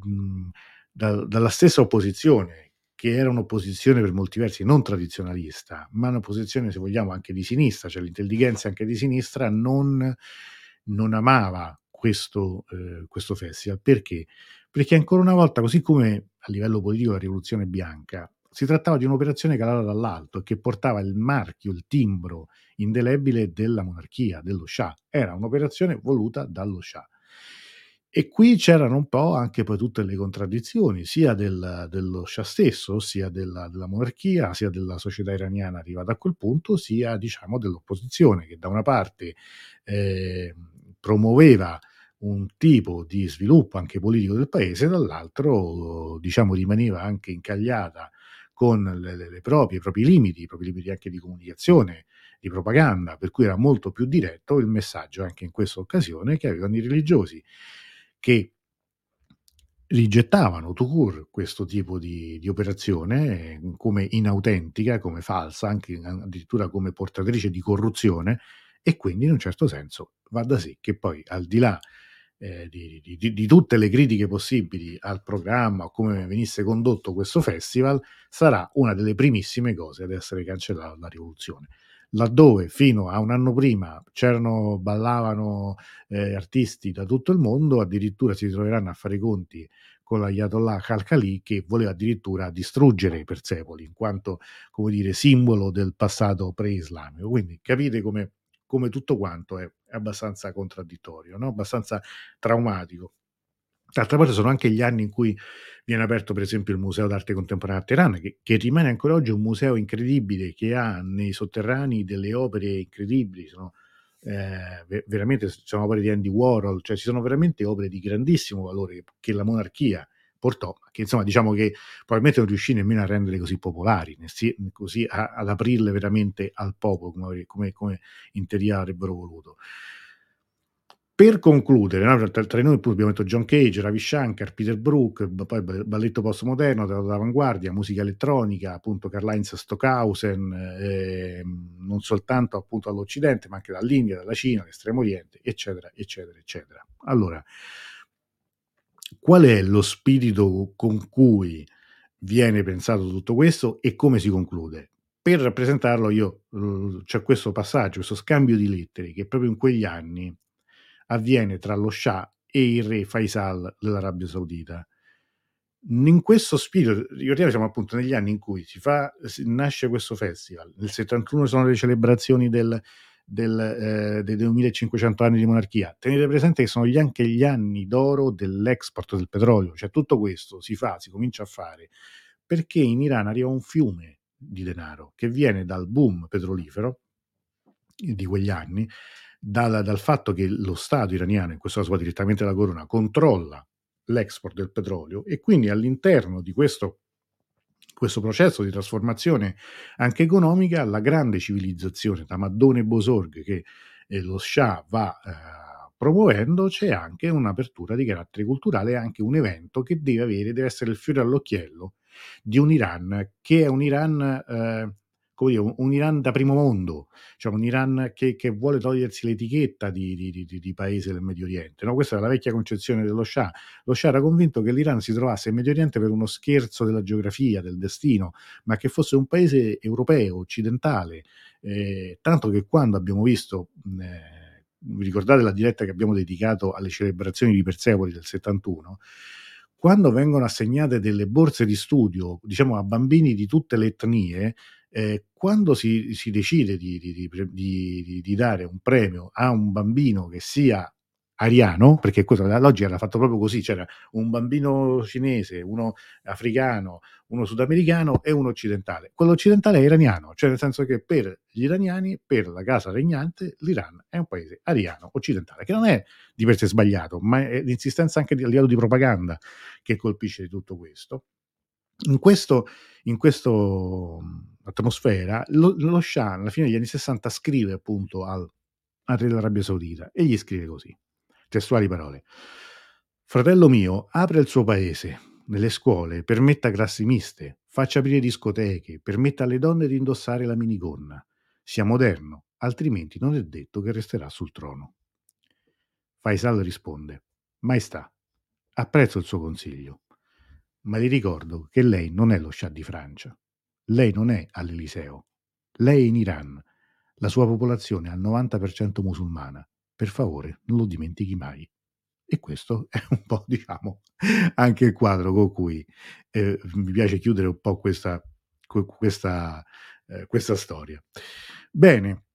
mm, dalla stessa opposizione che era un'opposizione per molti versi non tradizionalista, ma un'opposizione, se vogliamo, anche di sinistra, cioè l'intelligenza anche di sinistra non, non amava questo, eh, questo festival. Perché? Perché ancora una volta, così come a livello politico la rivoluzione bianca, si trattava di un'operazione calata dall'alto che portava il marchio, il timbro indelebile della monarchia, dello Shah. Era un'operazione voluta dallo Shah. E qui c'erano un po' anche poi tutte le contraddizioni, sia del, dello Shah stesso, sia della, della, monarchia, sia della società iraniana arrivata a quel punto, sia diciamo dell'opposizione che da una parte eh, promuoveva un tipo di sviluppo anche politico del paese, dall'altro diciamo rimaneva anche incagliata con le, le, proprie, i propri limiti, i propri limiti anche di comunicazione, di propaganda, per cui era molto più diretto il messaggio anche in questa occasione che avevano i religiosi che rigettavano court questo tipo di, di, operazione come inautentica, come falsa, anche addirittura come portatrice di corruzione e quindi in un certo senso va da sé che poi al di là eh, di, di, di, tutte le critiche possibili al programma o come venisse condotto questo festival sarà una delle primissime cose ad essere cancellata la rivoluzione laddove fino a un anno prima c'erano, ballavano eh, artisti da tutto il mondo, addirittura si troveranno a fare i conti con l'Ayatollah Khalkhali che voleva addirittura distruggere i Persepoli in quanto, come dire, simbolo del passato pre-islamico. Quindi capite come, come tutto quanto è abbastanza contraddittorio, no? abbastanza traumatico. D'altra parte sono anche gli anni in cui viene aperto per esempio il Museo d'arte contemporanea a Teheran, che, che, rimane ancora oggi un museo incredibile, che ha nei sotterranei delle opere incredibili, sono, eh, veramente sono opere di Andy Warhol, cioè ci sono veramente opere di grandissimo valore che la monarchia portò, che insomma diciamo che probabilmente non riuscì nemmeno a renderle così popolari, così a, ad aprirle veramente al popolo come, come, come in teoria avrebbero voluto. Per concludere, no, tra, tra, noi abbiamo detto John Cage, Ravi Shankar, Peter Brook, poi balletto postmoderno, d'avanguardia, musica elettronica, appunto Karl-Heinz Stockhausen, eh, non soltanto appunto all'Occidente, ma anche dall'India, dalla Cina, dall'Estremo Oriente, eccetera, eccetera, eccetera. Allora, qual è lo spirito con cui viene pensato tutto questo e come si conclude? Per rappresentarlo io c'è questo passaggio, questo scambio di lettere che proprio in quegli anni avviene tra lo Shah e il re Faisal dell'Arabia Saudita. In questo spirito, ricordiamo siamo appunto negli anni in cui si fa, nasce questo festival, nel 71 sono le celebrazioni del, del, eh, dei 2500 anni di monarchia. Tenete presente che sono gli, anche gli anni d'oro dell'export del petrolio, cioè tutto questo si fa, si comincia a fare perché in Iran arriva un fiume di denaro che viene dal boom petrolifero di quegli anni dal, dal fatto che lo Stato iraniano, in questo caso direttamente la corona, controlla l'export del petrolio e quindi all'interno di questo, questo processo di trasformazione anche economica, la grande civilizzazione Tamaddone Bosorg che eh, lo Shah va eh, promuovendo, c'è anche un'apertura di carattere culturale, anche un evento che deve avere, deve essere il fiore all'occhiello di un Iran che è un Iran eh, come dire, un, Iran da primo mondo, cioè un Iran che, che vuole togliersi l'etichetta di, di, di, di, paese del Medio Oriente. No? Questa è la vecchia concezione dello Shah. Lo Shah era convinto che l'Iran si trovasse in Medio Oriente per uno scherzo della geografia, del destino, ma che fosse un paese europeo, occidentale, eh, tanto che quando abbiamo visto... Eh, vi ricordate la diretta che abbiamo dedicato alle celebrazioni di Persepoli del 71? Quando vengono assegnate delle borse di studio, diciamo a bambini di tutte le etnie, eh, quando si, si decide di, di, di, di, dare un premio a un bambino che sia ariano, perché questo, l'oggi era fatto proprio così, c'era un bambino cinese, uno africano, uno sudamericano e uno occidentale. Quello occidentale è iraniano, cioè nel senso che per gli iraniani, per la casa regnante, l'Iran è un paese ariano, occidentale, che non è di per sé sbagliato, ma è l'insistenza anche a livello di propaganda che colpisce tutto questo. In questo, in questo atmosfera, lo, lo Shah alla fine degli anni 60 scrive appunto al, al re dell'Arabia Saudita e gli scrive così, testuali parole. Fratello mio, apre il suo paese, nelle scuole, permetta classi miste, faccia aprire discoteche, permetta alle donne di indossare la minigonna. Sia moderno, altrimenti non è detto che resterà sul trono. Faisal risponde, Maestà, apprezzo il suo consiglio, ma le ricordo che lei non è lo scià di Francia. Lei non è all'Eliseo. Lei è in Iran. La sua popolazione è al 90% musulmana. Per favore, non lo dimentichi mai. E questo [laughs] è un po', diciamo, anche il quadro con cui eh, mi piace chiudere un po' questa, questa, eh, questa storia. Bene,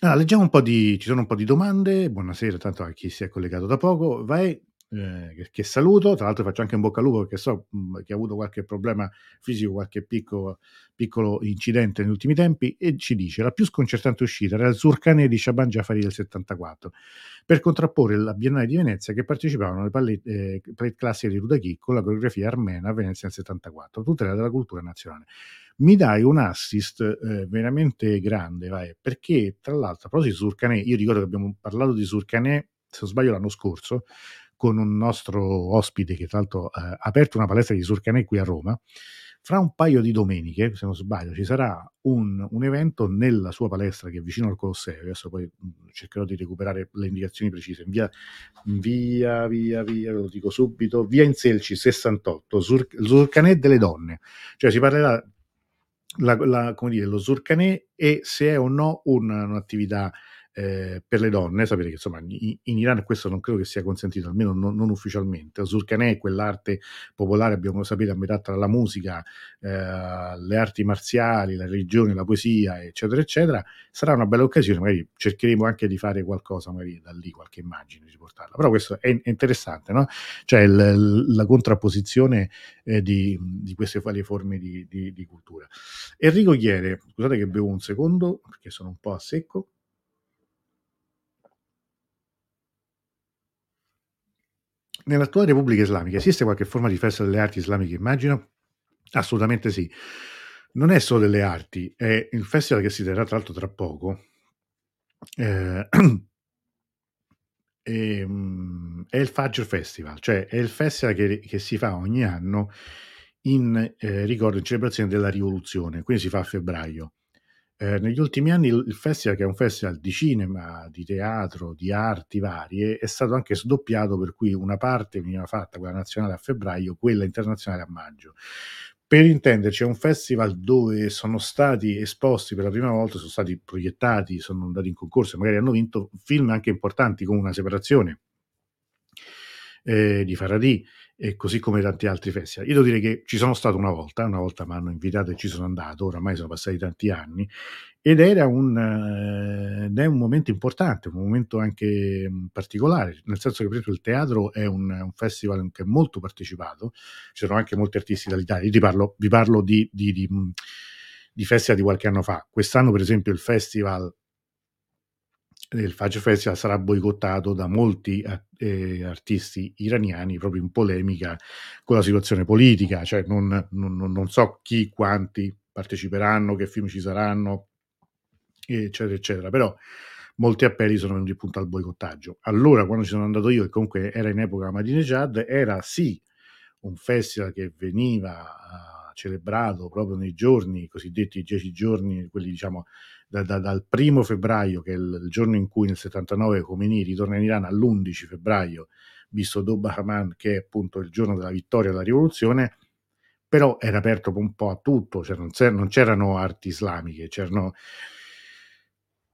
allora, leggiamo un po' di, ci sono un po' di domande. Buonasera, tanto a chi si è collegato da poco. Vai, eh, che, saluto, tra l'altro faccio anche un bocca al lupo perché so mh, che ha avuto qualche problema fisico, qualche piccolo, piccolo, incidente negli ultimi tempi e ci dice la più sconcertante uscita era il Zurkane di Shaban Jafari del 74 per contrapporre la Biennale di Venezia che partecipavano alle palette, eh, classiche di Rudaki con la coreografia armena a Venezia nel 74, tutela della cultura nazionale. Mi dai un assist eh, veramente grande, vai, perché tra l'altro, a proposito di Surcanè, io ricordo che abbiamo parlato di Surcanè, se non sbaglio l'anno scorso, con un nostro ospite che tra l'altro ha aperto una palestra di Surcanè qui a Roma. Fra un paio di domeniche, se non sbaglio, ci sarà un, un evento nella sua palestra che è vicino al Colosseo. Adesso poi mm, cercherò di recuperare le indicazioni precise. Via, via, via, via, ve lo dico subito. Via Inselci 68, Sur, Surcanè delle donne. Cioè si parlerà la, la, come dire, lo Zurkaneh e se è o no un, un'attività eh, per le donne, sapete che insomma in, Iran questo non credo che sia consentito, almeno non, non ufficialmente. Zurkaneh è quell'arte popolare, abbiamo sapere, a metà tra la musica, eh, le arti marziali, la religione, la poesia, eccetera, eccetera. Sarà una bella occasione, magari cercheremo anche di fare qualcosa, magari da lì qualche immagine di portarla. Però questo è, interessante, no? Cioè il, la contrapposizione eh, di, di, queste varie forme di, di, di cultura. Enrico Chiere, scusate che bevo un secondo perché sono un po' a secco. Nell'attuale Repubblica Islamica esiste qualche forma di festa delle arti islamiche, immagino? Assolutamente sì. Non è solo delle arti, è il festival che si terrà tra l'altro tra poco. Eh, è, [clears throat] ehm, è, il Fajr Festival, cioè è il festival che, che si fa ogni anno in eh, ricordo, in celebrazione della rivoluzione, quindi si fa a febbraio. Eh, negli ultimi anni il festival, che è un festival di cinema, di teatro, di arti varie, è stato anche sdoppiato per cui una parte veniva fatta, quella nazionale a febbraio, quella internazionale a maggio. Per intenderci, è un festival dove sono stati esposti per la prima volta, sono stati proiettati, sono andati in concorso, magari hanno vinto film anche importanti come Una separazione eh, di Faraday, e così come tanti altri festival. Io devo dire che ci sono stato una volta, una volta mi hanno invitato e ci sono andato, oramai sono passati tanti anni, ed era un, eh, è un momento importante, un momento anche mh, particolare, nel senso che per esempio il teatro è un, un, festival che è molto partecipato, ci sono anche molti artisti dall'Italia, io parlo, vi parlo di, di, di, di festival di qualche anno fa, quest'anno per esempio il festival il Fajr Festival sarà boicottato da molti eh, artisti iraniani proprio in polemica con la situazione politica, cioè non, non, non, so chi, quanti parteciperanno, che film ci saranno, eccetera, eccetera, però molti appelli sono venuti appunto al boicottaggio. Allora, quando ci sono andato io, che comunque era in epoca Madinejad, era sì un festival che veniva uh, celebrato proprio nei giorni, cosiddetti dieci giorni, quelli diciamo da, da, dal primo febbraio, che è il, giorno in cui nel 79 Khomeini ritorna in Iran, all'11 febbraio, visto Doba Haman, che è appunto il giorno della vittoria della rivoluzione, però era aperto un po' a tutto, cioè non, non c'erano arti islamiche, c'erano,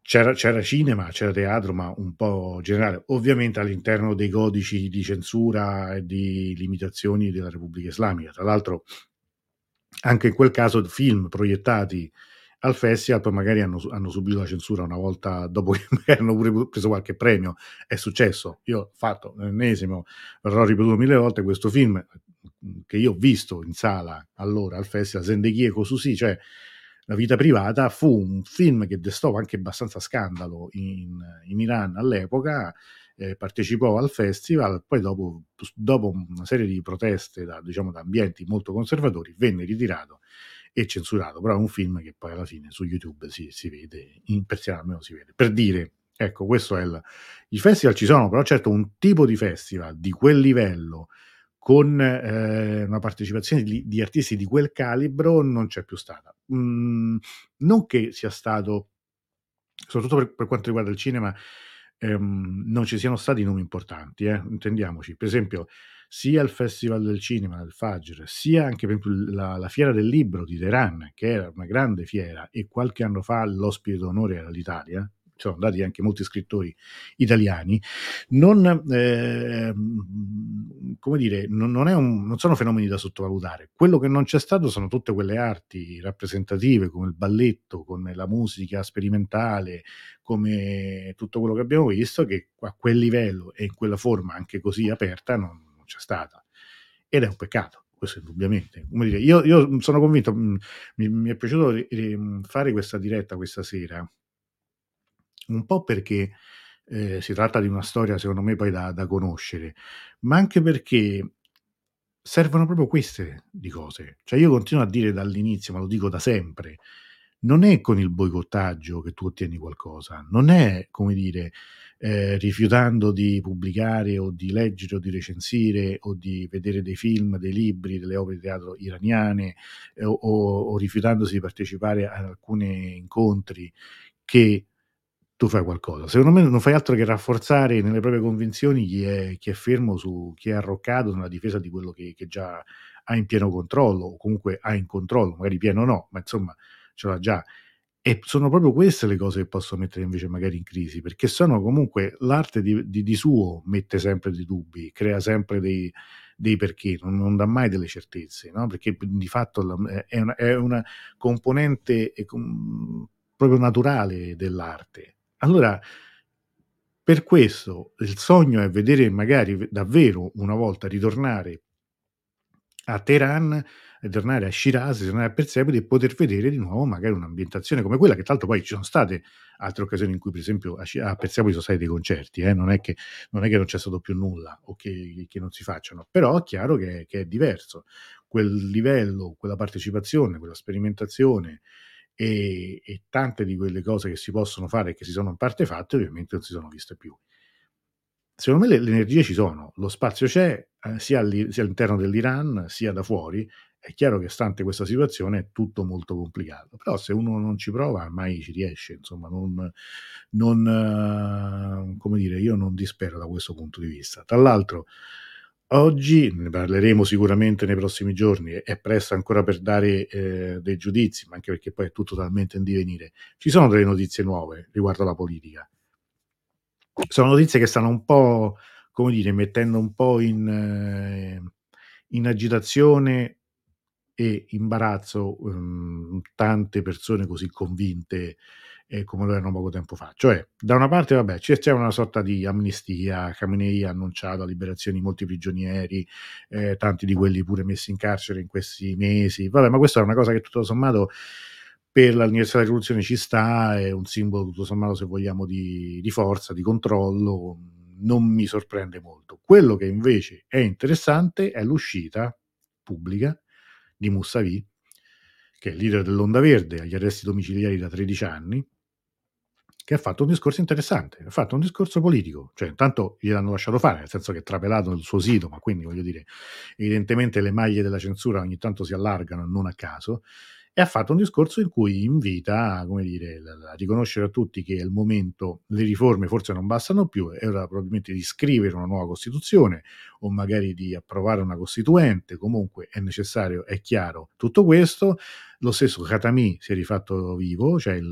c'era, c'era, cinema, c'era teatro, ma un po' generale, ovviamente all'interno dei codici di censura e di limitazioni della Repubblica Islamica. Tra l'altro, anche in quel caso, film proiettati al festival, poi magari hanno, hanno, subito la censura una volta dopo [laughs] che hanno pure preso qualche premio. È successo. Io ho fatto l'ennesimo, l'ho ripetuto mille volte questo film che io ho visto in sala allora al festival Zendeghi Cosusi, cioè la vita privata, fu un film che destò anche abbastanza scandalo in, in Iran all'epoca eh, partecipò al festival, poi dopo, dopo, una serie di proteste da, diciamo, da ambienti molto conservatori venne ritirato e censurato, però è un film che poi alla fine su YouTube si, si vede, in persiano almeno si vede. Per dire, ecco, questo è il... I festival ci sono, però certo un tipo di festival di quel livello, con eh, una partecipazione di, di, artisti di quel calibro, non c'è più stata. Mm, non che sia stato, soprattutto per, per quanto riguarda il cinema, ehm, non ci siano stati nomi importanti, eh, intendiamoci. Per esempio, sia il Festival del Cinema del Fajr, sia anche per esempio la, la, Fiera del Libro di Teheran, che era una grande fiera, e qualche anno fa l'ospite d'onore era l'Italia, sono andati anche molti scrittori italiani, non, eh, come dire, non, non, un, non, sono fenomeni da sottovalutare. Quello che non c'è stato sono tutte quelle arti rappresentative come il balletto, come la musica sperimentale, come tutto quello che abbiamo visto, che a quel livello e in quella forma anche così aperta non c'è stata. Ed è un peccato questo indubbiamente. Come dire, io, io sono convinto, mi, mi, è piaciuto fare questa diretta questa sera, un po' perché eh, si tratta di una storia secondo me poi da, da conoscere, ma anche perché servono proprio queste di cose. Cioè io continuo a dire dall'inizio, ma lo dico da sempre, non è con il boicottaggio che tu ottieni qualcosa, non è, come dire, eh, rifiutando di pubblicare o di leggere o di recensire o di vedere dei film, dei libri, delle opere di teatro iraniane eh, o, o, rifiutandosi di partecipare ad alcuni incontri che tu fai qualcosa. Secondo me non fai altro che rafforzare nelle proprie convinzioni chi è, chi è fermo su chi è arroccato nella difesa di quello che, che, già ha in pieno controllo, o comunque ha in controllo, magari pieno no, ma insomma ce l'ha già. E sono proprio queste le cose che possono mettere invece magari in crisi, perché sono comunque l'arte di, di, di suo mette sempre dei dubbi, crea sempre dei, dei perché, non, non, dà mai delle certezze, no? perché di fatto è una, è una componente proprio naturale dell'arte allora, per questo il sogno è vedere magari davvero una volta ritornare a Teheran, ritornare a Shiraz, ritornare a Persepoli e poter vedere di nuovo magari un'ambientazione come quella, che tra l'altro poi ci sono state altre occasioni in cui per esempio a, Persepoli sono stati dei concerti, eh? non, è che, non, è che, non c'è stato più nulla o che, che non si facciano, però è chiaro che, che, è diverso. Quel livello, quella partecipazione, quella sperimentazione, e, e, tante di quelle cose che si possono fare e che si sono in parte fatte ovviamente non si sono viste più. Secondo me le, le energie ci sono, lo spazio c'è eh, sia, all'interno dell'Iran sia da fuori. È chiaro che stante questa situazione è tutto molto complicato, però se uno non ci prova mai ci riesce, insomma, non, non eh, come dire, io non dispero da questo punto di vista. Tra l'altro, Oggi, ne parleremo sicuramente nei prossimi giorni, è presto ancora per dare eh, dei giudizi, ma anche perché poi è tutto talmente in divenire. Ci sono delle notizie nuove riguardo alla politica. Sono notizie che stanno un po', come dire, mettendo un po' in, eh, in agitazione e imbarazzo um, tante persone così convinte eh, come lo erano poco tempo fa. Cioè, da una parte, vabbè, c'è una sorta di amnistia, Khamenei ha annunciato la liberazione di molti prigionieri, eh, tanti di quelli pure messi in carcere in questi mesi, vabbè, ma questa è una cosa che tutto sommato per l'anniversario della rivoluzione ci sta, è un simbolo tutto sommato, se vogliamo, di, di forza, di controllo, non mi sorprende molto. Quello che invece è interessante è l'uscita pubblica di Moussavi, che è il leader dell'Onda Verde, agli arresti domiciliari da 13 anni, che ha fatto un discorso interessante, ha fatto un discorso politico, cioè intanto gliel'hanno lasciato fare, nel senso che è trapelato nel suo sito, ma quindi voglio dire, evidentemente le maglie della censura ogni tanto si allargano, non a caso, e ha fatto un discorso in cui invita dire, a riconoscere a tutti che al momento le riforme forse non bastano più, è ora probabilmente di scrivere una nuova Costituzione o magari di approvare una Costituente, comunque è necessario, è chiaro tutto questo. Lo stesso Khatami si è rifatto vivo, cioè il,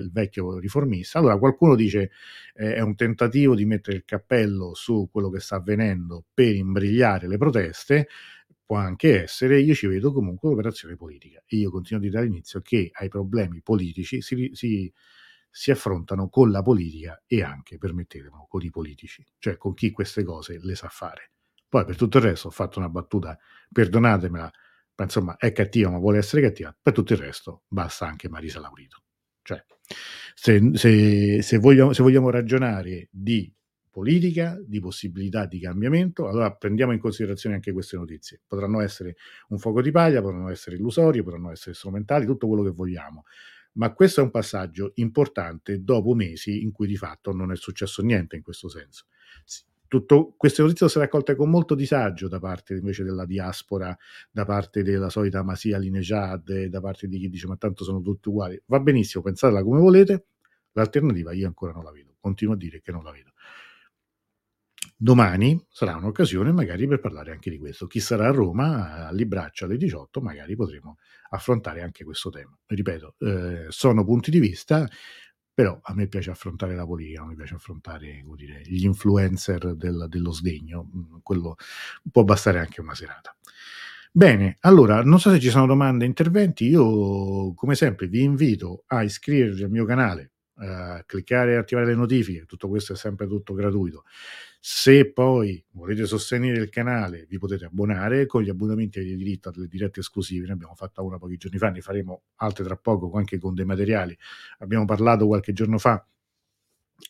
il vecchio riformista. Allora qualcuno dice eh, è un tentativo di mettere il cappello su quello che sta avvenendo per imbrigliare le proteste può anche essere, io ci vedo comunque un'operazione politica e io continuo a dire all'inizio che ai problemi politici si, si, si affrontano con la politica e anche, permettetelo, con i politici, cioè con chi queste cose le sa fare. Poi per tutto il resto ho fatto una battuta, perdonatemela, ma insomma è cattiva ma vuole essere cattiva, per tutto il resto basta anche Marisa Laurito. Cioè, se, se, se, vogliamo, se vogliamo ragionare di politica, di possibilità di cambiamento. Allora prendiamo in considerazione anche queste notizie. Potranno essere un fuoco di paglia, potranno essere illusorie, potranno essere strumentali, tutto quello che vogliamo. Ma questo è un passaggio importante dopo mesi in cui di fatto non è successo niente in questo senso. Tutto, queste notizie sono state raccolte con molto disagio da parte invece della diaspora, da parte della solita Masia Linejad, da parte di chi dice ma tanto sono tutti uguali. Va benissimo, pensatela come volete, l'alternativa io ancora non la vedo, continuo a dire che non la vedo. Domani sarà un'occasione magari per parlare anche di questo. Chi sarà a Roma, a Libraccio alle 18, magari potremo affrontare anche questo tema. Ripeto, eh, sono punti di vista, però a me piace affrontare la politica, a me piace affrontare dire, gli influencer del, dello sdegno, mm, quello può bastare anche una serata. Bene, allora, non so se ci sono domande, interventi, io come sempre vi invito a iscrivervi al mio canale, a cliccare e attivare le notifiche, tutto questo è sempre tutto gratuito. Se poi volete sostenere il canale, vi potete abbonare. Con gli abbonamenti avete diritto a delle dirette esclusive. Ne abbiamo fatta una pochi giorni fa, ne faremo altre tra poco anche con dei materiali. Abbiamo parlato qualche giorno fa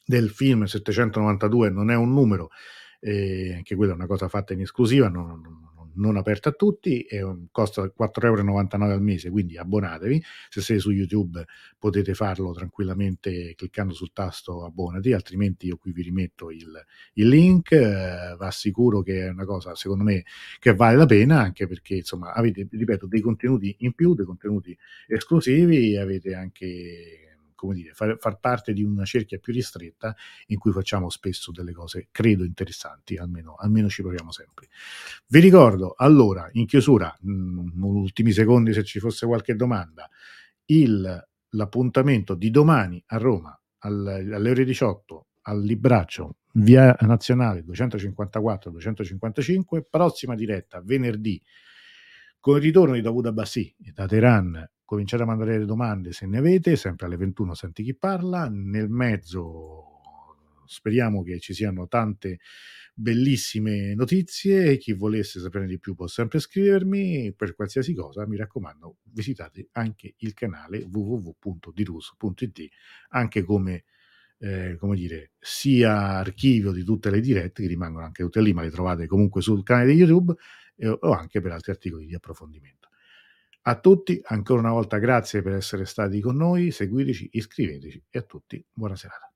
del film 792, non è un numero, eh, anche quella è una cosa fatta in esclusiva, non, non, non aperta a tutti, e costa 4,99 euro al mese, quindi abbonatevi. Se siete su YouTube potete farlo tranquillamente cliccando sul tasto abbonati, altrimenti io qui vi rimetto il, il link. Eh, va sicuro che è una cosa, secondo me, che vale la pena, anche perché insomma avete, ripeto, dei contenuti in più, dei contenuti esclusivi, avete anche come dire, far, far, parte di una cerchia più ristretta in cui facciamo spesso delle cose, credo, interessanti, almeno, almeno ci proviamo sempre. Vi ricordo allora, in chiusura, mh, mm, ultimi secondi se ci fosse qualche domanda, il, l'appuntamento di domani a Roma al, alle ore 18 al Libraccio, via nazionale 254-255, prossima diretta venerdì con il ritorno di Davuda Bassi da Teheran cominciate a mandare le domande se ne avete, sempre alle 21 senti chi parla, nel mezzo speriamo che ci siano tante bellissime notizie e chi volesse saperne di più può sempre scrivermi per qualsiasi cosa mi raccomando visitate anche il canale www.dirus.it anche come eh, come dire, sia archivio di tutte le dirette che rimangono anche tutte lì, ma le trovate comunque sul canale di YouTube eh, o anche per altri articoli di approfondimento. A tutti, ancora una volta grazie per essere stati con noi, seguiteci, iscriveteci e a tutti buona serata.